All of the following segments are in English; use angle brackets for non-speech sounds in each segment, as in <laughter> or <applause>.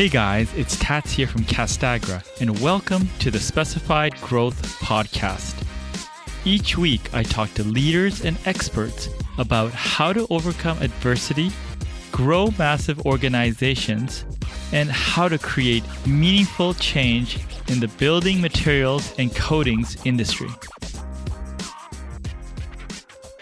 Hey guys, it's Tats here from Castagra, and welcome to the Specified Growth Podcast. Each week, I talk to leaders and experts about how to overcome adversity, grow massive organizations, and how to create meaningful change in the building materials and coatings industry.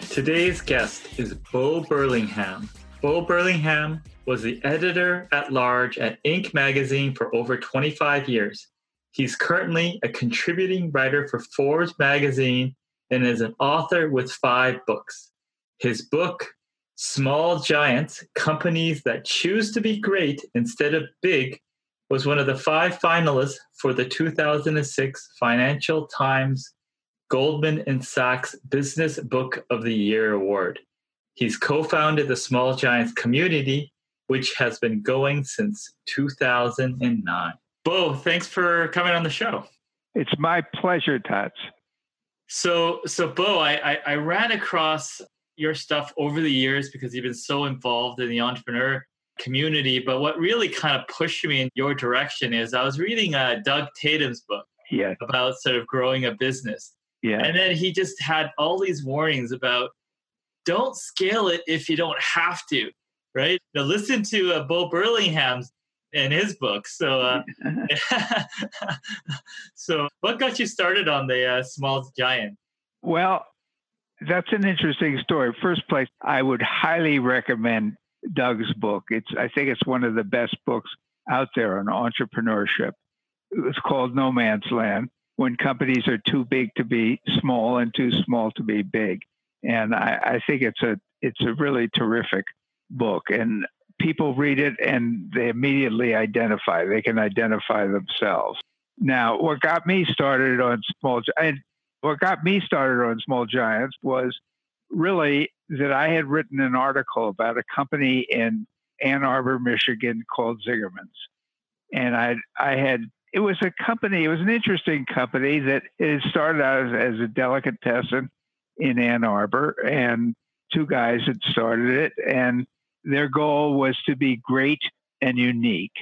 Today's guest is Bo Burlingham. Bo Burlingham was the editor at large at Inc. magazine for over 25 years. He's currently a contributing writer for Forbes magazine and is an author with five books. His book, Small Giants Companies That Choose to Be Great Instead of Big, was one of the five finalists for the 2006 Financial Times Goldman and Sachs Business Book of the Year Award. He's co founded the Small Giants community, which has been going since 2009. Bo, thanks for coming on the show. It's my pleasure, Tats. So, so Bo, I, I, I ran across your stuff over the years because you've been so involved in the entrepreneur community. But what really kind of pushed me in your direction is I was reading uh, Doug Tatum's book yeah. about sort of growing a business. Yeah. And then he just had all these warnings about don't scale it if you don't have to, right? Now listen to uh, Bo Burlingham's in his book. So, uh, <laughs> <laughs> so what got you started on the uh, Small Giant? Well, that's an interesting story. First place, I would highly recommend Doug's book. It's I think it's one of the best books out there on entrepreneurship. It's called No Man's Land when companies are too big to be small and too small to be big. And I, I think it's a it's a really terrific book. And people read it and they immediately identify. They can identify themselves. Now, what got me started on small and what got me started on small giants was really that I had written an article about a company in Ann Arbor, Michigan called Zingerman's. And I I had it was a company, it was an interesting company that it started out as, as a delicatessen in Ann Arbor, and two guys had started it, and their goal was to be great and unique.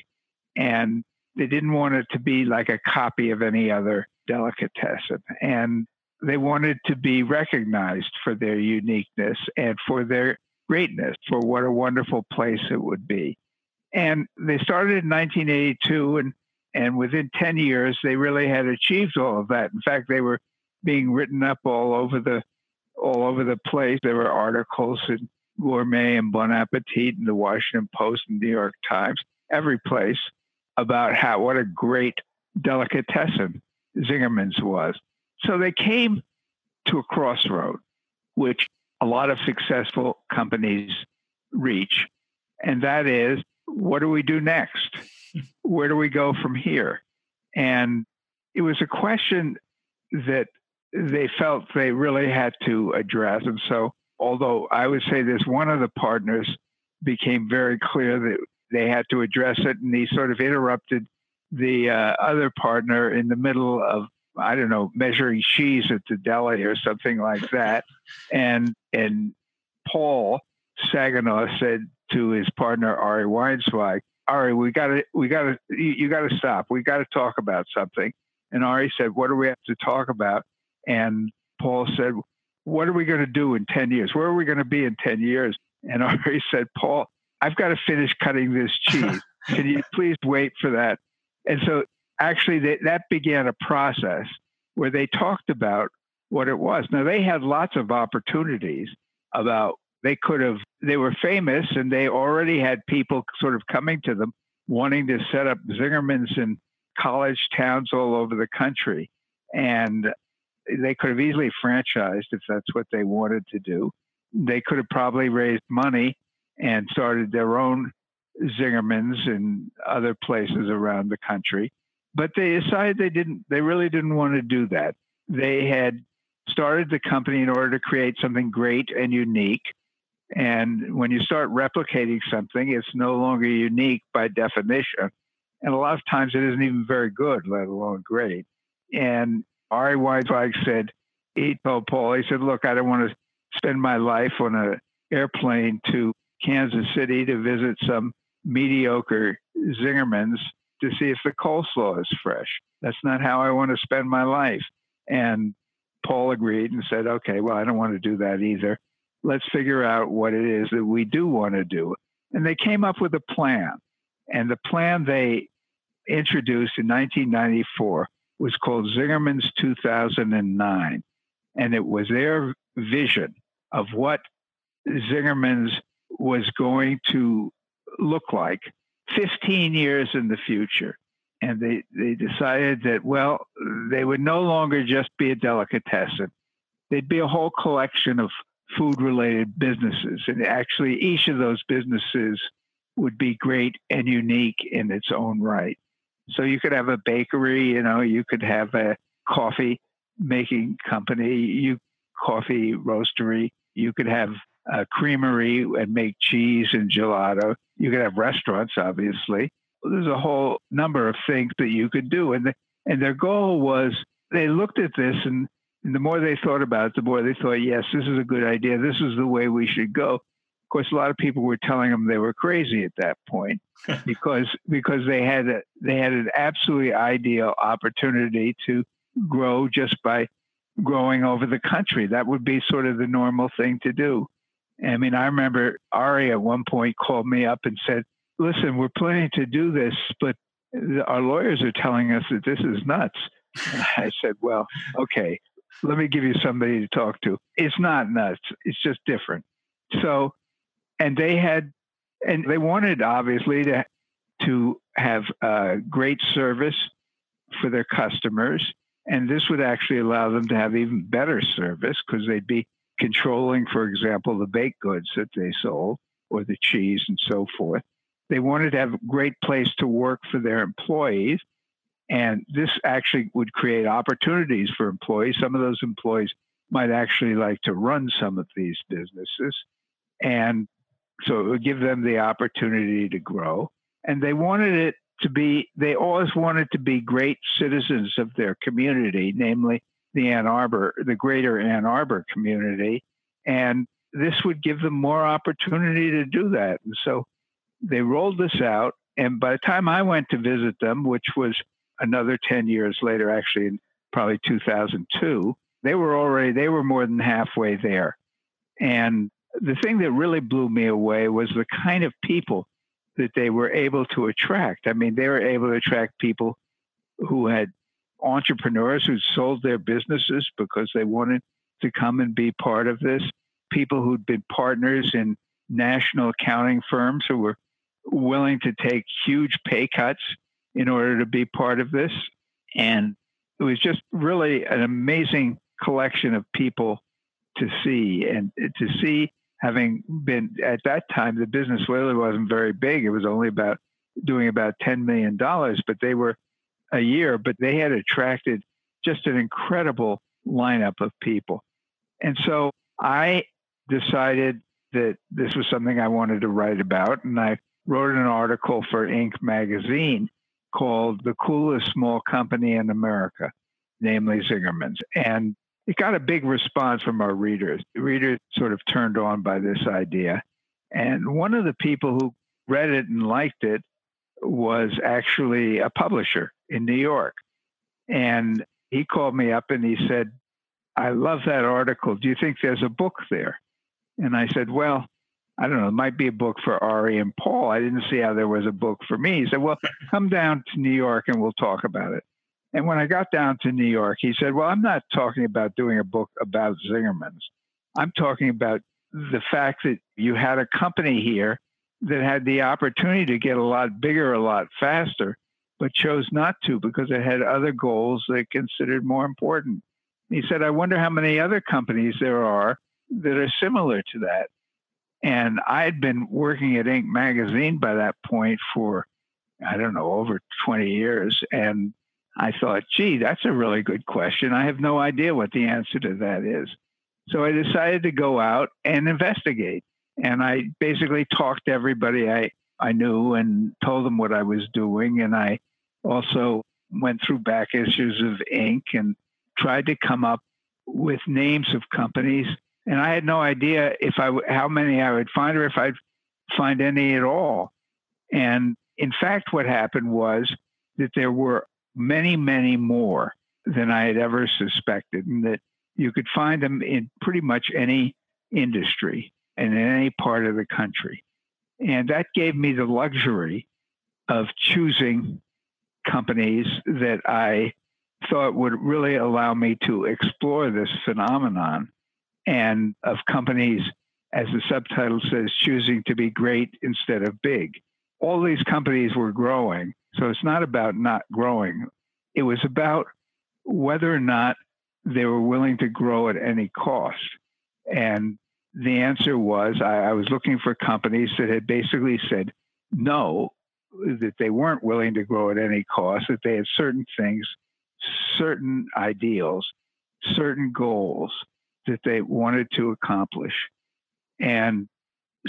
And they didn't want it to be like a copy of any other delicatessen. And they wanted to be recognized for their uniqueness and for their greatness, for what a wonderful place it would be. And they started in 1982, and and within 10 years, they really had achieved all of that. In fact, they were being written up all over the all over the place. There were articles in Gourmet and Bon Appetit and the Washington Post and New York Times, every place about how what a great delicatessen Zingerman's was. So they came to a crossroad, which a lot of successful companies reach, and that is what do we do next? <laughs> Where do we go from here? And it was a question that they felt they really had to address. And so, although I would say this, one of the partners became very clear that they had to address it, and he sort of interrupted the uh, other partner in the middle of I don't know measuring cheese at the deli or something like <laughs> that, and and Paul Saginaw said to his partner Ari Weinzweig, Ari, we got to, we got to, you, you got to stop. We got to talk about something. And Ari said, What do we have to talk about? And Paul said, What are we going to do in 10 years? Where are we going to be in 10 years? And <laughs> Ari said, Paul, I've got to finish cutting this <laughs> cheese. Can you please wait for that? And so actually, they, that began a process where they talked about what it was. Now, they had lots of opportunities about they could have they were famous and they already had people sort of coming to them wanting to set up Zingerman's in college towns all over the country and they could have easily franchised if that's what they wanted to do they could have probably raised money and started their own Zingerman's in other places around the country but they decided they didn't they really didn't want to do that they had started the company in order to create something great and unique and when you start replicating something, it's no longer unique by definition. And a lot of times it isn't even very good, let alone great. And Ari Weinzweig said, told Paul, he said, look, I don't want to spend my life on an airplane to Kansas City to visit some mediocre Zingerman's to see if the coleslaw is fresh. That's not how I want to spend my life. And Paul agreed and said, okay, well, I don't want to do that either. Let's figure out what it is that we do want to do. And they came up with a plan. And the plan they introduced in 1994 was called Zingerman's 2009. And it was their vision of what Zingerman's was going to look like 15 years in the future. And they, they decided that, well, they would no longer just be a delicatessen. They'd be a whole collection of food related businesses. And actually, each of those businesses would be great and unique in its own right. So you could have a bakery, you know, you could have a coffee making company, you coffee roastery, you could have a creamery and make cheese and gelato. You could have restaurants, obviously. There's a whole number of things that you could do. And, the, and their goal was they looked at this and, and the more they thought about it, the more they thought, yes, this is a good idea. This is the way we should go. Of course, a lot of people were telling them they were crazy at that point <laughs> because because they had a, they had an absolutely ideal opportunity to grow just by growing over the country. That would be sort of the normal thing to do. I mean, I remember Ari at one point called me up and said, "Listen, we're planning to do this, but our lawyers are telling us that this is nuts." <laughs> I said, "Well, okay, let me give you somebody to talk to. It's not nuts. It's just different." So, and they had, and they wanted obviously to to have uh, great service for their customers, and this would actually allow them to have even better service because they'd be controlling, for example, the baked goods that they sold or the cheese and so forth. They wanted to have a great place to work for their employees. And this actually would create opportunities for employees. Some of those employees might actually like to run some of these businesses. And so it would give them the opportunity to grow. And they wanted it to be, they always wanted to be great citizens of their community, namely the Ann Arbor, the greater Ann Arbor community. And this would give them more opportunity to do that. And so they rolled this out. And by the time I went to visit them, which was another 10 years later, actually in probably 2002, they were already, they were more than halfway there. And the thing that really blew me away was the kind of people that they were able to attract. I mean, they were able to attract people who had entrepreneurs who sold their businesses because they wanted to come and be part of this, people who'd been partners in national accounting firms who were willing to take huge pay cuts in order to be part of this. And it was just really an amazing collection of people to see and to see having been at that time the business really wasn't very big it was only about doing about 10 million dollars but they were a year, but they had attracted just an incredible lineup of people. And so I decided that this was something I wanted to write about. And I wrote an article for Inc. magazine called The Coolest Small Company in America, namely Zingerman's. And it got a big response from our readers. The readers sort of turned on by this idea. And one of the people who read it and liked it was actually a publisher in New York. And he called me up and he said, I love that article. Do you think there's a book there? And I said, Well, I don't know. It might be a book for Ari and Paul. I didn't see how there was a book for me. He said, Well, come down to New York and we'll talk about it. And when I got down to New York, he said, Well, I'm not talking about doing a book about Zingerman's. I'm talking about the fact that you had a company here that had the opportunity to get a lot bigger a lot faster, but chose not to because it had other goals they considered more important. He said, I wonder how many other companies there are that are similar to that. And I had been working at Inc. magazine by that point for, I don't know, over 20 years. And I thought, gee, that's a really good question. I have no idea what the answer to that is. So I decided to go out and investigate. And I basically talked to everybody I, I knew and told them what I was doing. And I also went through back issues of Inc. and tried to come up with names of companies. And I had no idea if I how many I would find or if I'd find any at all. And in fact, what happened was that there were many, many more than I had ever suspected, and that you could find them in pretty much any industry and in any part of the country. And that gave me the luxury of choosing companies that I thought would really allow me to explore this phenomenon and of companies, as the subtitle says, choosing to be great instead of big. All these companies were growing. So it's not about not growing. It was about whether or not they were willing to grow at any cost. And the answer was I, I was looking for companies that had basically said no, that they weren't willing to grow at any cost, that they had certain things, certain ideals, certain goals that they wanted to accomplish. And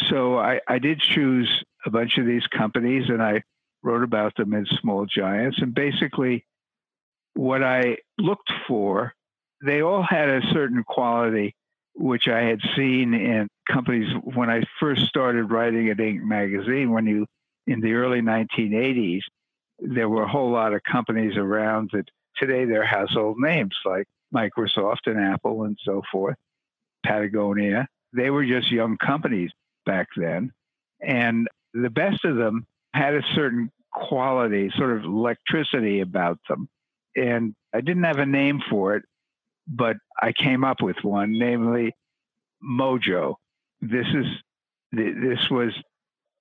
so I, I did choose a bunch of these companies and I wrote about them in Small Giants. And basically, what I looked for, they all had a certain quality which I had seen in companies when I first started writing at Inc. magazine. When you in the early 1980s, there were a whole lot of companies around that today they're household names like Microsoft and Apple and so forth, Patagonia. They were just young companies back then. And the best of them had a certain quality, sort of electricity about them. And I didn't have a name for it, but I came up with one, namely Mojo. This is this was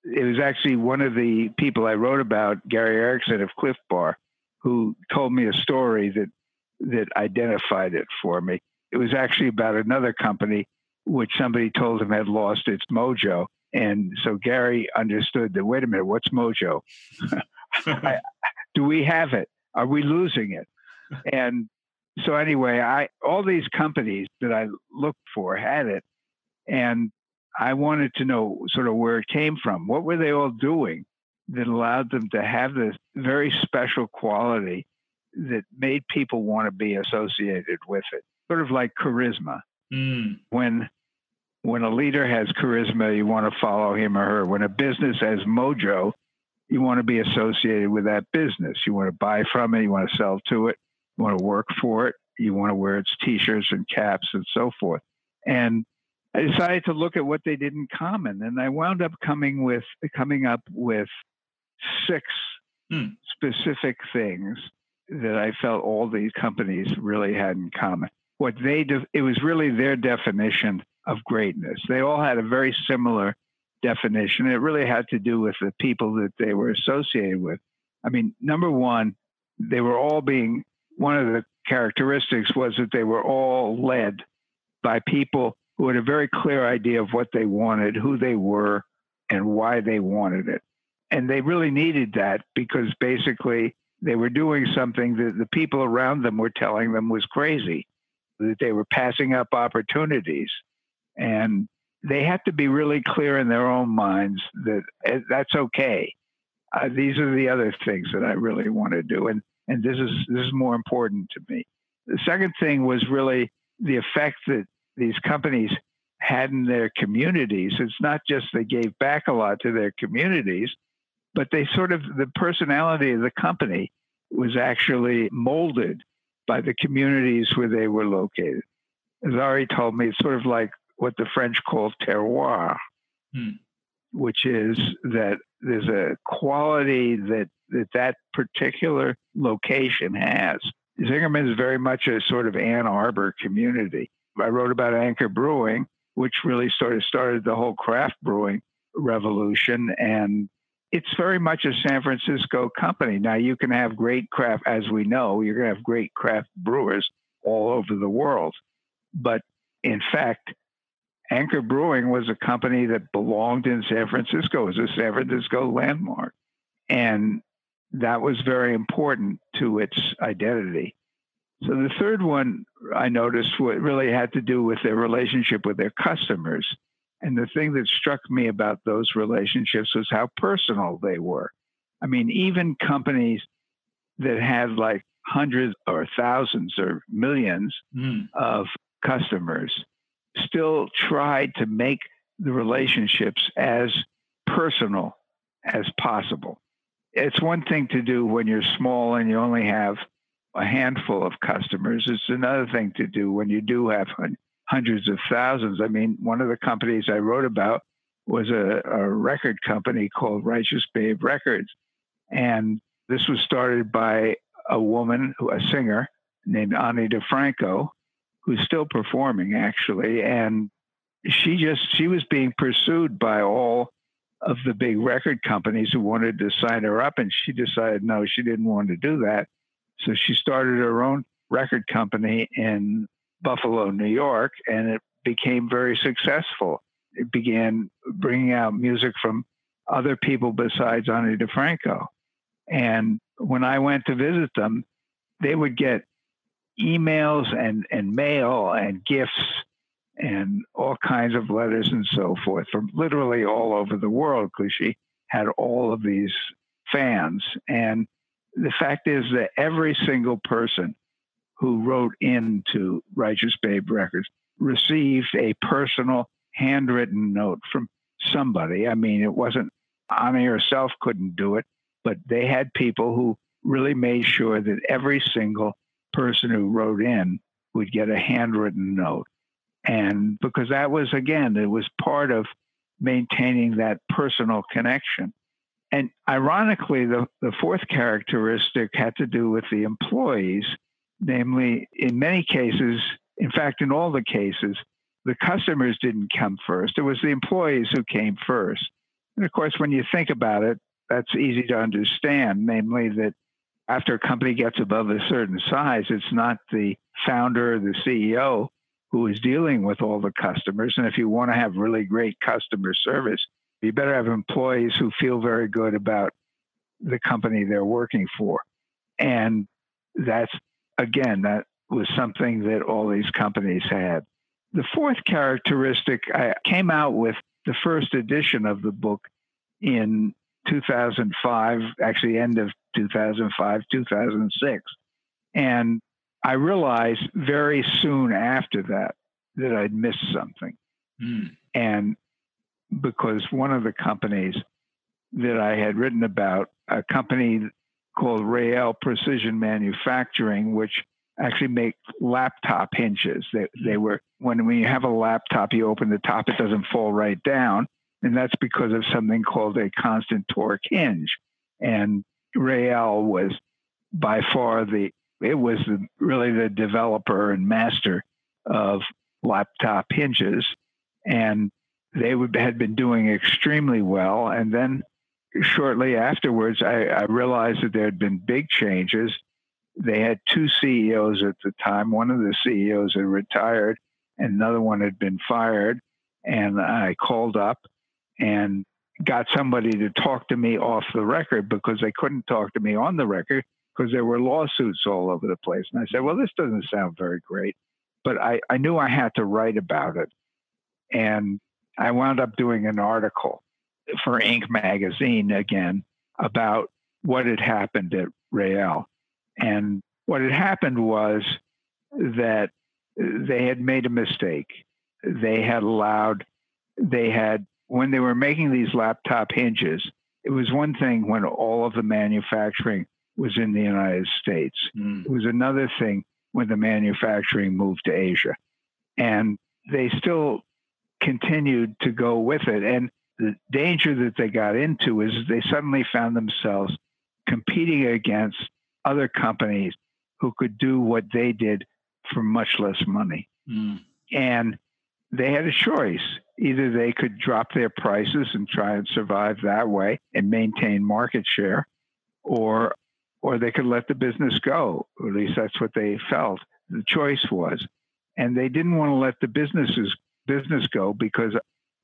it was actually one of the people I wrote about, Gary Erickson of Clif Bar, who told me a story that that identified it for me. It was actually about another company which somebody told him had lost its mojo. And so Gary understood that, wait a minute, what's mojo? <laughs> do we have it? Are we losing it? And so anyway, I all these companies that I looked for had it, and I wanted to know sort of where it came from. What were they all doing that allowed them to have this very special quality that made people want to be associated with it? Sort of like charisma. Mm. When when a leader has charisma, you want to follow him or her. When a business has mojo, you want to be associated with that business. You want to buy from it. You want to sell to it. You want to work for it. You want to wear its t-shirts and caps and so forth. And I decided to look at what they did in common, and I wound up coming with coming up with six hmm. specific things that I felt all these companies really had in common. What they do, it was really their definition of greatness. They all had a very similar definition. It really had to do with the people that they were associated with. I mean, number one, they were all being one of the characteristics was that they were all led by people who had a very clear idea of what they wanted, who they were, and why they wanted it. And they really needed that because basically they were doing something that the people around them were telling them was crazy, that they were passing up opportunities. And they had to be really clear in their own minds that eh, that's okay. Uh, these are the other things that I really want to do. And and this is this is more important to me. The second thing was really the effect that these companies had in their communities. It's not just they gave back a lot to their communities, but they sort of the personality of the company was actually molded by the communities where they were located. As Ari told me, it's sort of like what the French call terroir, hmm. which is that there's a quality that that that particular location has. Zingerman is very much a sort of Ann Arbor community. I wrote about Anchor Brewing, which really sort of started the whole craft brewing revolution. And it's very much a San Francisco company. Now, you can have great craft, as we know, you're going to have great craft brewers all over the world. But in fact, Anchor Brewing was a company that belonged in San Francisco, it was a San Francisco landmark. And that was very important to its identity. So the third one I noticed what really had to do with their relationship with their customers. And the thing that struck me about those relationships was how personal they were. I mean, even companies that had like hundreds or thousands or millions mm. of customers still tried to make the relationships as personal as possible. It's one thing to do when you're small and you only have a handful of customers. It's another thing to do when you do have hundreds of thousands. I mean, one of the companies I wrote about was a, a record company called Righteous Babe Records. And this was started by a woman, a singer named Ani DiFranco, who's still performing actually. And she just, she was being pursued by all of the big record companies who wanted to sign her up. And she decided, no, she didn't want to do that. So she started her own record company in Buffalo, New York, and it became very successful. It began bringing out music from other people besides Ani DiFranco. And when I went to visit them, they would get emails and, and mail and gifts and all kinds of letters and so forth from literally all over the world because she had all of these fans. And the fact is that every single person who wrote into Righteous Babe Records received a personal handwritten note from somebody. I mean, it wasn't Ani herself couldn't do it, but they had people who really made sure that every single person who wrote in would get a handwritten note. And because that was, again, it was part of maintaining that personal connection. And ironically, the, the fourth characteristic had to do with the employees Namely, in many cases, in fact, in all the cases, the customers didn't come first. It was the employees who came first. And of course, when you think about it, that's easy to understand, namely that after a company gets above a certain size, it's not the founder or the CEO who is dealing with all the customers. And if you want to have really great customer service, you better have employees who feel very good about the company they're working for. And that's again, that was something that all these companies had. The fourth characteristic, I came out with the first edition of the book in 2005, actually, end of 2005, 2006. And I realized very soon after that that I'd missed something. Mm. And because one of the companies that I had written about, a company called Reell Precision Manufacturing, which actually make laptop hinges. They, they were when when you have a laptop, you open the top, it doesn't fall right down, and that's because of something called a constant torque hinge. And Reell was by far the it was the, really the developer and master of laptop hinges, and they would, had been doing extremely well. And then shortly afterwards, I, I realized that there had been big changes. They had two CEOs at the time. One of the CEOs had retired, and another one had been fired. And I called up and got somebody to talk to me off the record because they couldn't talk to me on the record because there were lawsuits all over the place. And I said, Well, this doesn't sound very great. But I, I knew I had to write about it. And I wound up doing an article for Inc. magazine again about what had happened at Reell. And what had happened was that they had made a mistake. They had allowed, they had, when they were making these laptop hinges, it was one thing when all of the manufacturing was in the United States. Mm. It was another thing when the manufacturing moved to Asia. And they still continued to go with it. And the danger that they got into is they suddenly found themselves competing against other companies who could do what they did for much less money. Mm. And they had a choice. Either they could drop their prices and try and survive that way and maintain market share, or or they could let the business go. Or at least that's what they felt the choice was. And they didn't want to let the businesses business go because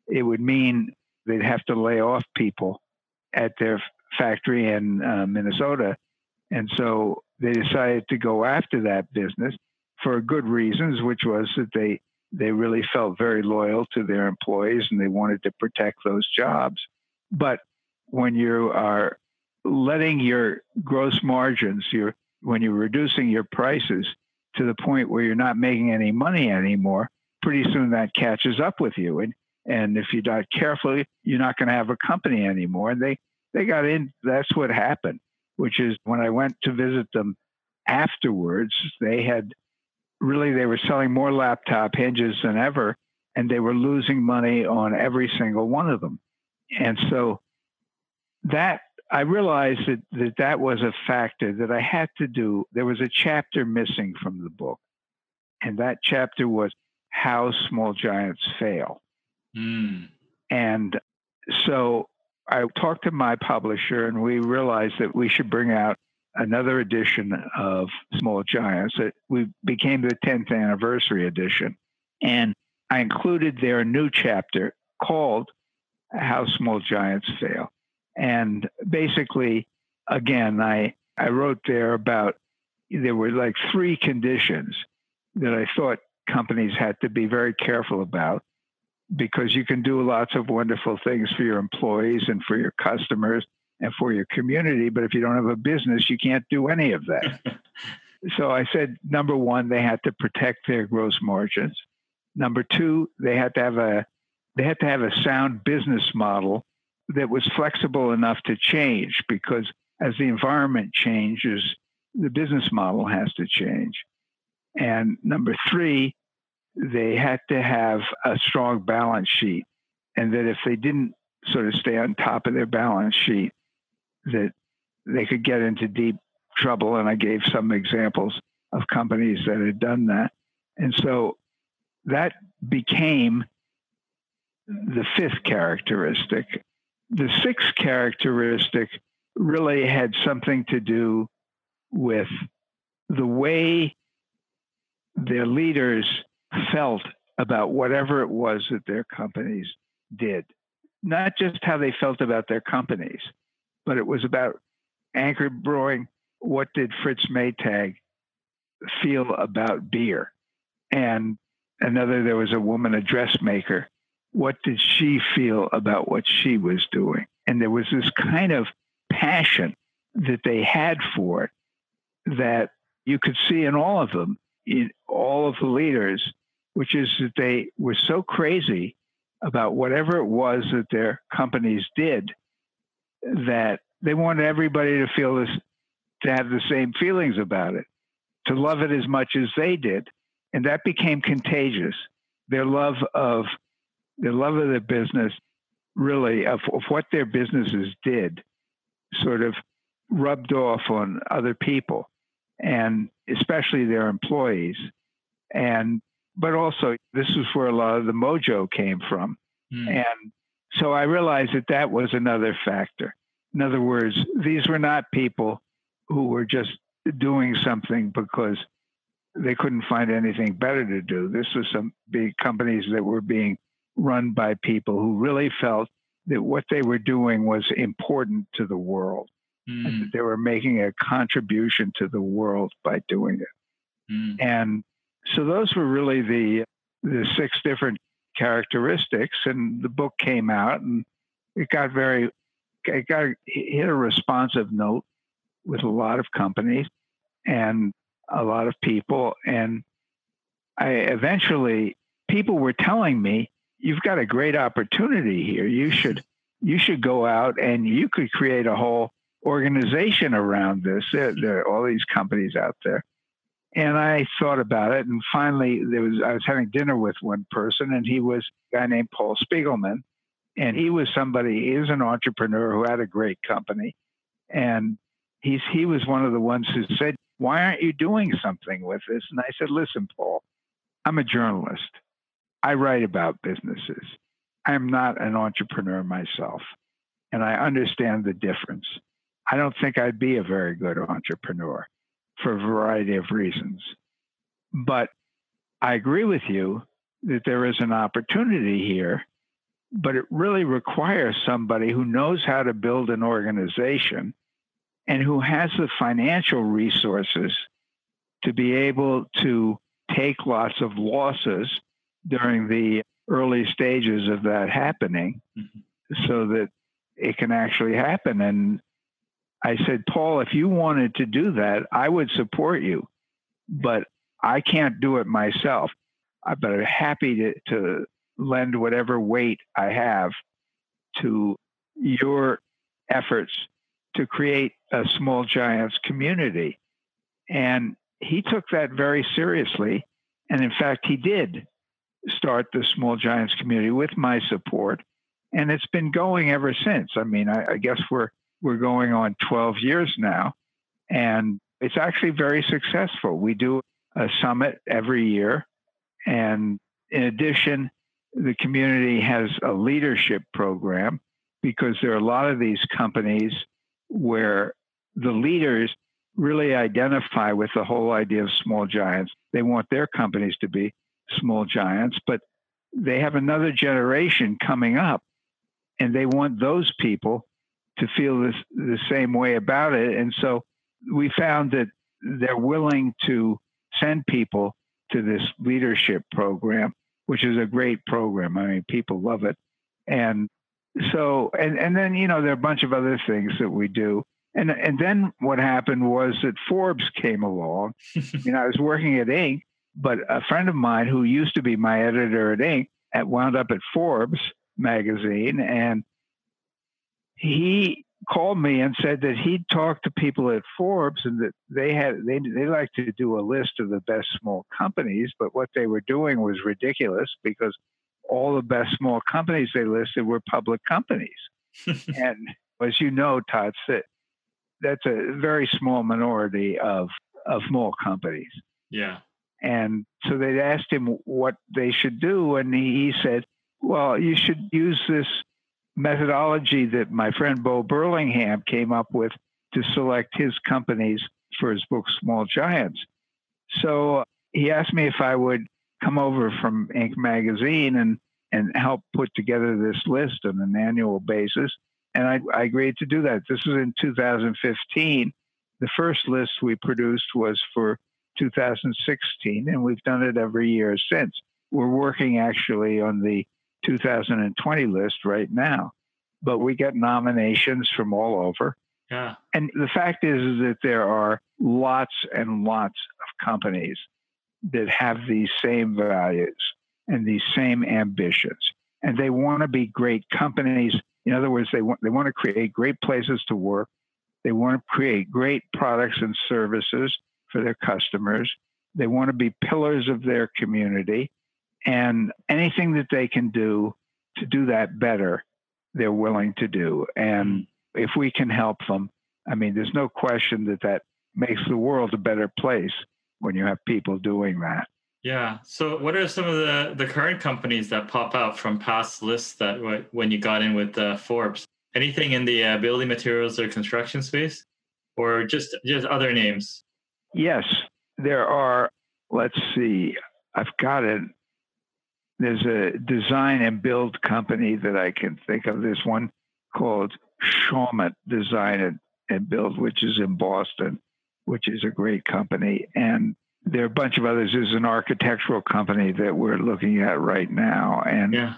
it would mean they'd have to lay off people at their factory in uh, Minnesota. And so they decided to go after that business for good reasons, which was that they they really felt very loyal to their employees and they wanted to protect those jobs. But when you are letting your gross margins, your when you're reducing your prices to the point where you're not making any money anymore, pretty soon that catches up with you. And and if you're not careful, you're not going to have a company anymore. And they they got in. That's what happened, which is when I went to visit them afterwards, they had really, they were selling more laptop hinges than ever, and they were losing money on every single one of them. And so that I realized that, that that was a factor that I had to do. There was a chapter missing from the book, and that chapter was how small giants fail. Mm. And so I talked to my publisher, and we realized that we should bring out another edition of Small Giants. It we became the 10th anniversary edition. And I included there a new chapter called How Small Giants Fail. And basically, again, I, I wrote there about there were like three conditions that I thought companies had to be very careful about because you can do lots of wonderful things for your employees and for your customers and for your community. But if you don't have a business, you can't do any of that. <laughs> so I said, number one, they had to protect their gross margins. Number two, they had to have a they had to have a sound business model that was flexible enough to change because as the environment changes, the business model has to change. And number three, they had to have a strong balance sheet. And that if they didn't sort of stay on top of their balance sheet, that they could get into deep trouble. And I gave some examples of companies that had done that. And so that became the fifth characteristic. The sixth characteristic really had something to do with the way their leaders felt about whatever it was that their companies did. Not just how they felt about their companies, but it was about Anchor Brewing. What did Fritz Maytag feel about beer? And another, there was a woman, a dressmaker. What did she feel about what she was doing? And there was this kind of passion that they had for it that you could see in all of them, in all of the leaders, which is that they were so crazy about whatever it was that their companies did that they wanted everybody to feel this, to have the same feelings about it, to love it as much as they did. And that became contagious. Their love of their love of their business, really, of, of what their businesses did, sort of rubbed off on other people and especially their employees. And but also this is where a lot of the mojo came from. Mm. And so I realized that that was another factor. In other words, these were not people who were just doing something because they couldn't find anything better to do. This was some big companies that were being run by people who really felt that what they were doing was important to the world mm. and that they were making a contribution to the world by doing it. Mm. And so those were really the the six different characteristics and the book came out and it got very it got hit a responsive note with a lot of companies and a lot of people and i eventually people were telling me you've got a great opportunity here. You should you should go out and you could create a whole organization around this. There, there are all these companies out there and I thought about it, and finally, there was I was having dinner with one person, and he was a guy named Paul Spiegelman, and he was somebody. He was an entrepreneur who had a great company, and he's he was one of the ones who said, "Why aren't you doing something with this?" And I said, "Listen, Paul, I'm a journalist. I write about businesses. I am not an entrepreneur myself, and I understand the difference. I don't think I'd be a very good entrepreneur." For a variety of reasons. But I agree with you that there is an opportunity here, but it really requires somebody who knows how to build an organization and who has the financial resources to be able to take lots of losses during the early stages of that happening mm-hmm. so that it can actually happen. And I said, Paul, if you wanted to do that, I would support you, but I can't do it myself. But I'm happy to, to lend whatever weight I have to your efforts to create a small giants community. And he took that very seriously. And in fact, he did start the small giants community with my support. And it's been going ever since. I mean, I, I guess we're we're going on 12 years now. And it's actually very successful. We do a summit every year. And in addition, the community has a leadership program because there are a lot of these companies where the leaders really identify with the whole idea of small giants. They want their companies to be small giants, but they have another generation coming up and they want those people to feel this the same way about it. And so we found that they're willing to send people to this leadership program, which is a great program. I mean, people love it. And so, and, and then, you know, there are a bunch of other things that we do. And, and then what happened was that Forbes came along. <laughs> you know, I was working at Inc., but a friend of mine who used to be my editor at Inc. wound up at Forbes magazine, and he called me and said that he'd talked to people at Forbes and that they had they they like to do a list of the best small companies, but what they were doing was ridiculous because all the best small companies they listed were public companies. <laughs> and as you know, Todd, that that's a very small minority of of small companies. Yeah. And so they asked him what they should do, and he said, "Well, you should use this methodology that my friend Bo Burlingham came up with to select his companies for his book Small Giants. So he asked me if I would come over from Inc. magazine and and help put together this list on an annual basis. And I, I agreed to do that. This was in 2015. The first list we produced was for 2016, and we've done it every year since. We're working actually on the 2020 list right now. But we get nominations from all over. Yeah. And the fact is, is that there are lots and lots of companies that have these same values and these same ambitions. And they want to be great companies. In other words, they want, they want to create great places to work. They want to create great products and services for their customers. They want to be pillars of their community. And anything that they can do to do that better, they're willing to do. And if we can help them, I mean, there's no question that that makes the world a better place when you have people doing that. Yeah. So, what are some of the the current companies that pop out from past lists that when you got in with uh, Forbes? Anything in the uh, building materials or construction space, or just just other names? Yes, there are. Let's see. I've got it there's a design and build company that I can think of. There's one called Shawmut Design and, and Build, which is in Boston, which is a great company. And there are a bunch of others. There's an architectural company that we're looking at right now. And yeah.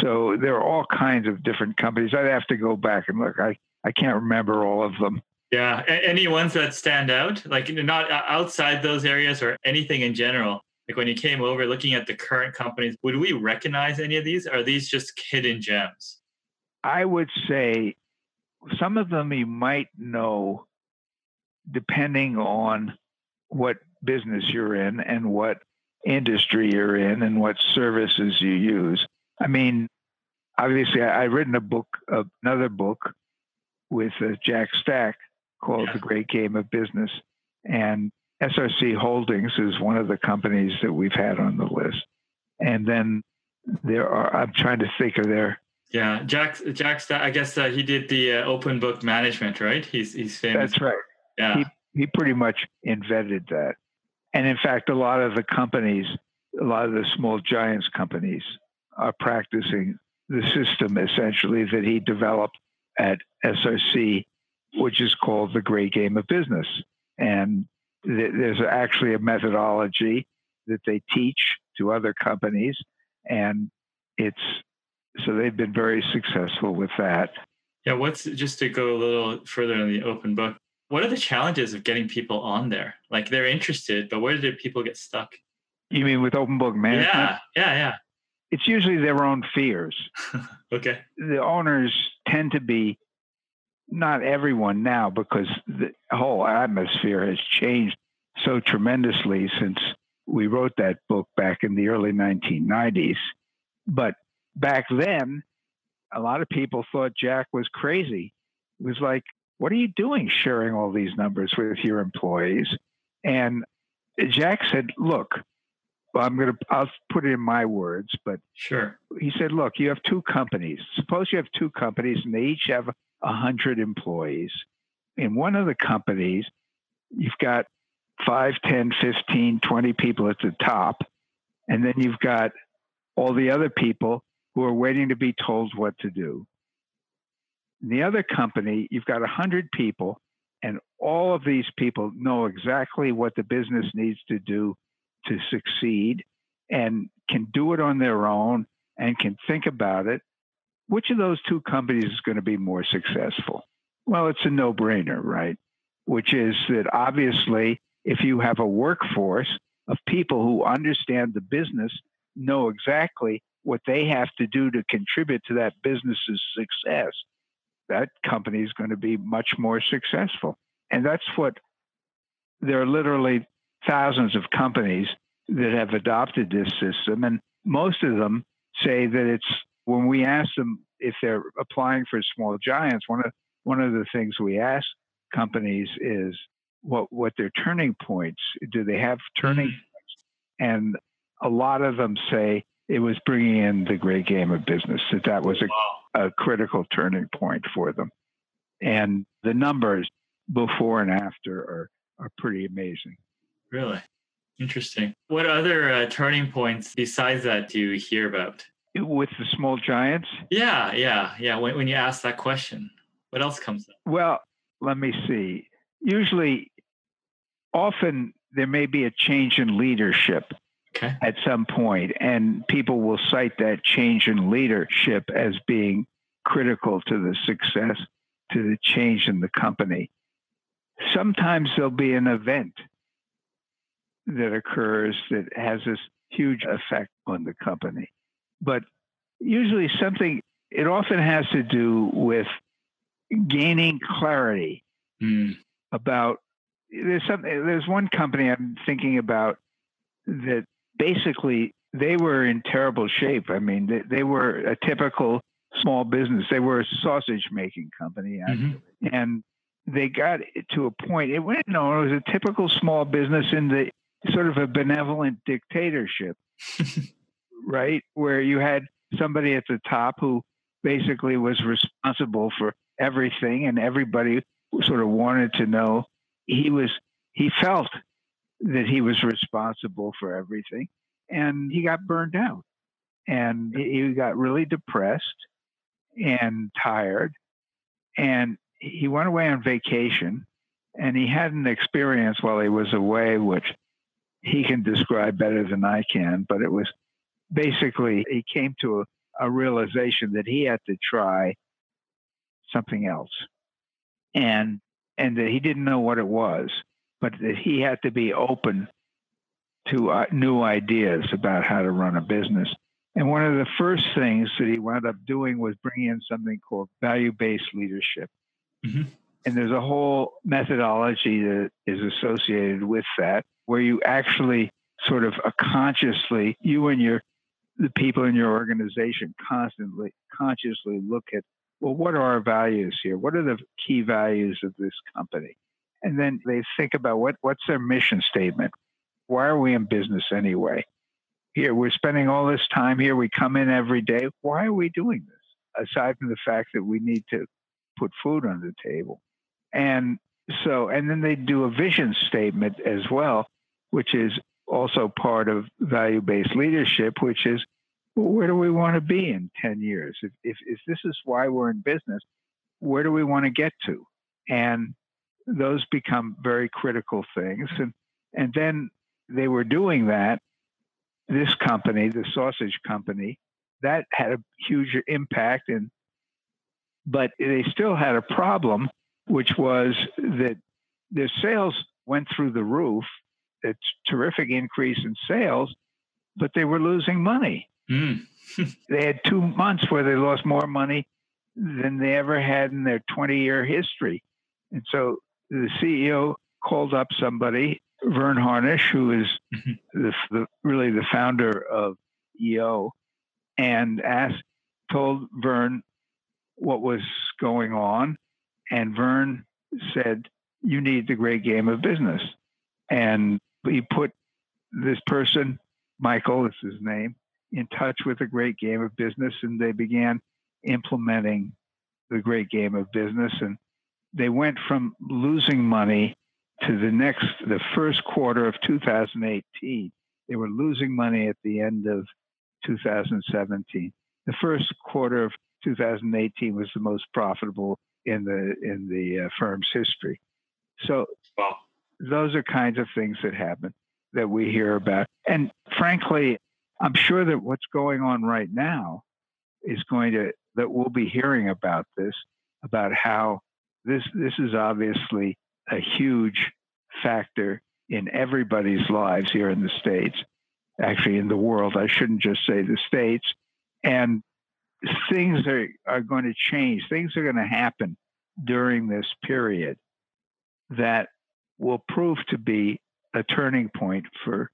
so there are all kinds of different companies. I'd have to go back and look. I, I can't remember all of them. Yeah. Any ones that stand out? Like not uh, outside those areas or anything in general? Like when you came over looking at the current companies would we recognize any of these? Are these just hidden gems? I would say some of them you might know depending on what business you're in and what industry you're in and what services you use. I mean obviously I, have written a book another book with uh, jack stack called yeah. the great game of business. And SRC Holdings is one of the companies that we've had on the list. And then there are, I'm trying to think of their. Yeah, Jack, Jack, I guess uh, he did the uh, open book management, right? He's, he's famous. That's right. Yeah. He, he pretty much invented that. And in fact, a lot of the companies, a lot of the small giants companies are practicing the system essentially that he developed at SRC, which is called the great game of business. And there's actually a methodology that they teach to other companies, and it's so they've been very successful with that. Yeah, what's just to go a little further in the open book? What are the challenges of getting people on there? Like they're interested, but where did people get stuck? You mean with open book management? Yeah, yeah, yeah. It's usually their own fears. <laughs> okay. The owners tend to be not everyone now because the whole atmosphere has changed so tremendously since we wrote that book back in the early 1990s. But back then, a lot of people thought Jack was crazy. It was like, what are you doing sharing all these numbers with your employees? And Jack said, look, I'm going to, I'll put it in my words, but sure. He said, look, you have two companies. Suppose you have two companies and they each have 100 employees. In one of the companies, you've got 5, 10, 15, 20 people at the top. And then you've got all the other people who are waiting to be told what to do. In the other company, you've got 100 people, and all of these people know exactly what the business needs to do to succeed and can do it on their own and can think about it. Which of those two companies is going to be more successful? Well, it's a no brainer, right? Which is that obviously, if you have a workforce of people who understand the business, know exactly what they have to do to contribute to that business's success, that company is going to be much more successful. And that's what there are literally thousands of companies that have adopted this system. And most of them say that it's when we ask them if they're applying for small giants, one of one of the things we ask companies is what what their turning points do they have turning mm-hmm. points? And a lot of them say it was bringing in the great game of business that that was a, a critical turning point for them. And the numbers before and after are are pretty amazing. Really? Interesting. What other uh, turning points besides that do you hear about with the small giants yeah yeah yeah when, when you ask that question what else comes up well let me see usually often there may be a change in leadership okay. at some point, and people will cite that change in leadership as being critical to the success, to the change in the company. Sometimes there'll be an event that occurs that has this huge effect on the company. But usually something, it often has to do with gaining clarity mm. about there's some there's one company I'm thinking about that basically they were in terrible shape. I mean, they, they were a typical small business. They were a sausage making company, mm-hmm. and they got to a point. It went no, it was a typical small business in the sort of a benevolent dictatorship, <laughs> right, where you had somebody at the top who basically was responsible for everything, and everybody sort of wanted to know. He was he felt that he was responsible for everything and he got burned out. And he got really depressed and tired. And he went away on vacation and he had an experience while he was away which he can describe better than I can but it was basically he came to a, a realization that he had to try something else and and that he didn't know what it was, but that he had to be open to uh, new ideas about how to run a business. And one of the first things that he wound up doing was bringing in something called value based leadership. Mm-hmm. And there's a whole methodology that is associated with that, where you actually sort of consciously, you and your the people in your organization constantly consciously look at well, what are our values here? What are the key values of this company? And then they think about what, what's their mission statement? Why are we in business anyway? Here, we're spending all this time here. We come in every day. Why are we doing this? Aside from the fact that we need to put food on the table. And so, and then they do a vision statement as well, which is also part of value based leadership, which is where do we want to be in 10 years? If, if, if this is why we're in business, where do we want to get to? And those become very critical things. And, and then they were doing that. This company, the sausage company, that had a huge impact. And, but they still had a problem, which was that their sales went through the roof. It's terrific increase in sales, but they were losing money. Mm. <laughs> they had two months where they lost more money than they ever had in their 20 year history. And so the CEO called up somebody, Verne Harnish, who is mm-hmm. the, the, really the founder of EO, and asked, told Verne what was going on. And Verne said, You need the great game of business. And he put this person, Michael is his name, in touch with the great game of business. And they began implementing the great game of business. And they went from losing money to the next, the first quarter of 2018. They were losing money at the end of 2017. The first quarter of 2018 was the most profitable in the in the uh, firm's history. So wow. Those are kinds of things that happen that we hear about. And frankly, I'm sure that what's going on right now is going to that we'll be hearing about this about how this this is obviously a huge factor in everybody's lives here in the states actually in the world. I shouldn't just say the states. And things are, are going to change. Things are going to happen during this period that will prove to be a turning point for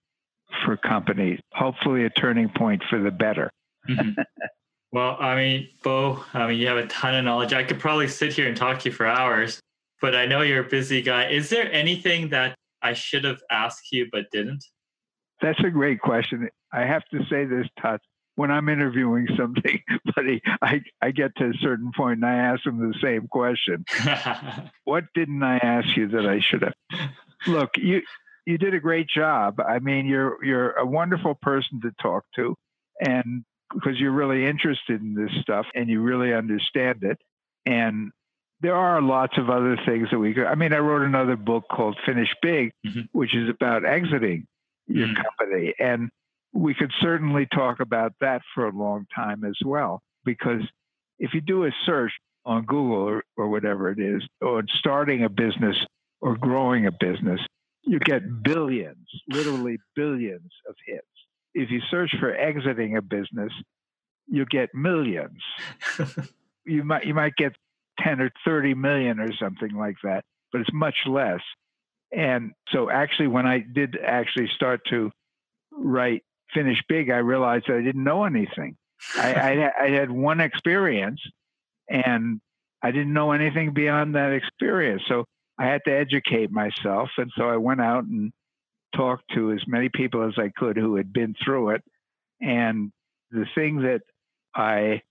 for companies hopefully a turning point for the better mm-hmm. <laughs> Well, I mean, Bo, I mean, you have a ton of knowledge. I could probably sit here and talk to you for hours, but I know you're a busy guy. Is there anything that I should have asked you but didn't? That's a great question. I have to say this, Todd. When I'm interviewing <laughs> somebody, buddy, I, I get to a certain point and I ask them the same question. <laughs> what didn't I ask you that I should have? Look, you you did a great job. I mean, you're you're a wonderful person to talk to, and because you're really interested in this stuff and you really understand it. And there are lots of other things that we could. I mean, I wrote another book called Finish Big, mm-hmm. which is about exiting your mm-hmm. company. And we could certainly talk about that for a long time as well. Because if you do a search on Google or, or whatever it is, on starting a business or growing a business, you get billions, literally billions of hits if you search for exiting a business, you get millions. <laughs> you might you might get 10 or 30 million or something like that, but it's much less. And so actually when I did actually start to write finish big, I realized that I didn't know anything. I, I, <laughs> I had one experience and I didn't know anything beyond that experience. So I had to educate myself. And so I went out and talked to as many people as I could who had been through it. And the thing that I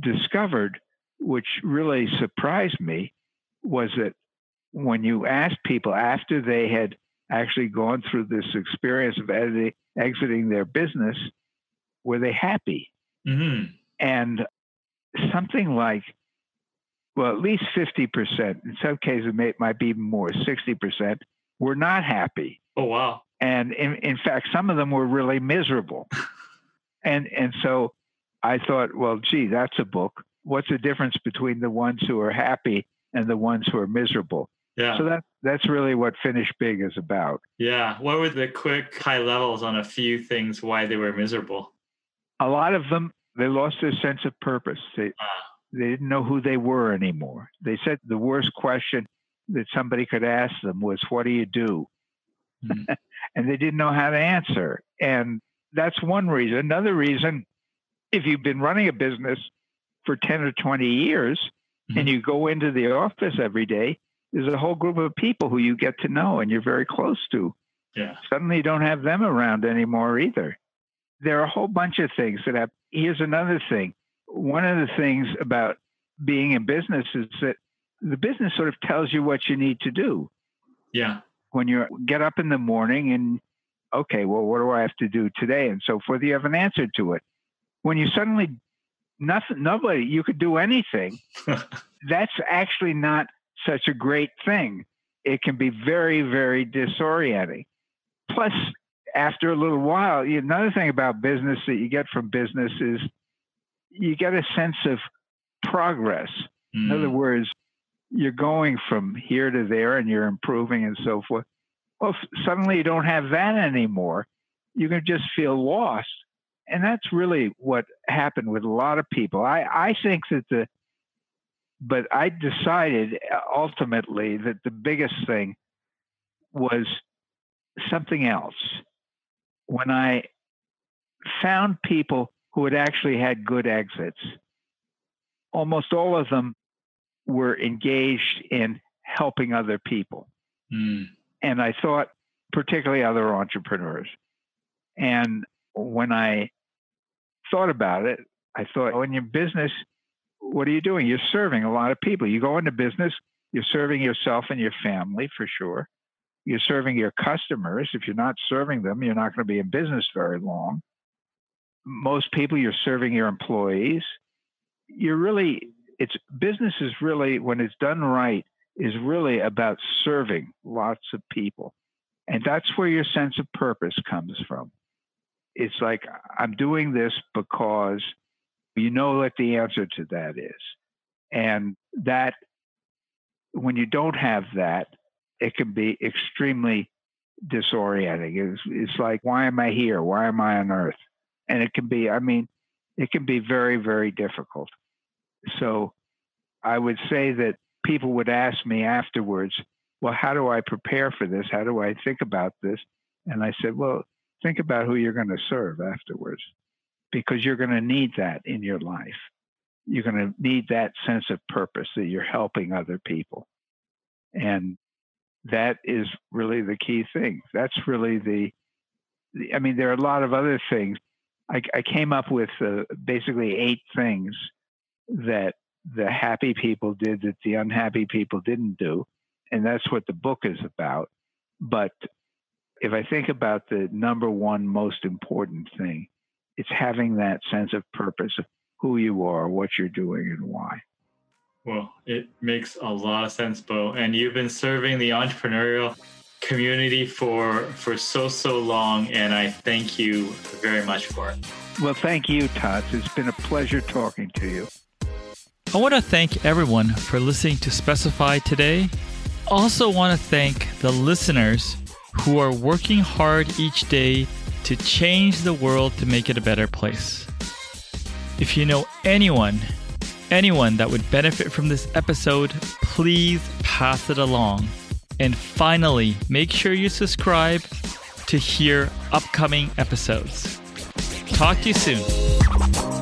discovered, which really surprised me, was that when you asked people after they had actually gone through this experience of editing, exiting their business, were they happy? Mm-hmm. And something like, well, at least 50%, in some cases, it may, might be even more, 60%, were not happy. Oh wow! And in, in fact, some of them were really miserable. <laughs> and and so I thought, well, gee, that's a book. What's the difference between the ones who are happy and the ones who are miserable? Yeah. So that that's really what Finish Big is about. Yeah. What were the quick high levels on a few things why they were miserable? A lot of them they lost their sense of purpose. They ah. they didn't know who they were anymore. They said the worst question that somebody could ask them was, "What do you do?" Mm-hmm. <laughs> and they didn't know how to answer. And that's one reason. Another reason, if you've been running a business for 10 or 20 years mm-hmm. and you go into the office every day, there's a whole group of people who you get to know and you're very close to. Yeah. Suddenly you don't have them around anymore either. There are a whole bunch of things that have. Here's another thing. One of the things about being in business is that the business sort of tells you what you need to do. Yeah when you get up in the morning and okay, well, what do I have to do today, and so forth, you have an answer to it. When you suddenly nothing, nobody, you could do anything. <laughs> that's actually not such a great thing. It can be very, very disorienting. Plus, after a little while, another thing about business that you get from business is you get a sense of progress. Mm. In other mm. words, you're going from here to there and you're improving and so forth. Well, suddenly you don't have that anymore. You can just feel lost. And that's really what happened with a lot of people. I, I think that the But I decided uh, ultimately that the biggest thing was something else. When I found people who had actually had good exits, almost all of them were engaged in helping other people. Mm. And I thought, particularly other entrepreneurs. And when I thought about it, I thought, oh, in your business, what are you doing? You're serving a lot of people. You go into business, you're serving yourself and your family for sure. You're serving your customers. If you're not serving them, you're not going to be in business very long. Most people, you're serving your employees. You're really, it's business is really, when it's done right, is really about serving lots of people. And that's where your sense of purpose comes from. It's like, I'm doing this because you know what the answer to that is. And that, when you don't have that, it can be extremely disorienting. It's, it's like, why am I here? Why am I on earth? And it can be, I mean, it can be very, very difficult. So I would say that people would ask me afterwards, well, how do I prepare for this? How do I think about this? And I said, well, think about who you're going to serve afterwards because you're going to need that in your life. You're going to need that sense of purpose that you're helping other people. And that is really the key thing. That's really the, the I mean, there are a lot of other things. I, I came up with uh, basically eight things that the happy people did that the unhappy people didn't do. And that's what the book is about. But if I think about the number one most important thing, it's having that sense of purpose of who you are, what you're doing, and why. Well, it makes a lot of sense, Bo. And you've been serving the entrepreneurial community for for so so long, and I thank you very much for it. Well, thank you, Todd. It's been a pleasure talking to you. I want to thank everyone for listening to Specify today. Also, want to thank the listeners who are working hard each day to change the world to make it a better place. If you know anyone, anyone that would benefit from this episode, please pass it along. And finally, make sure you subscribe to hear upcoming episodes. Talk to you soon.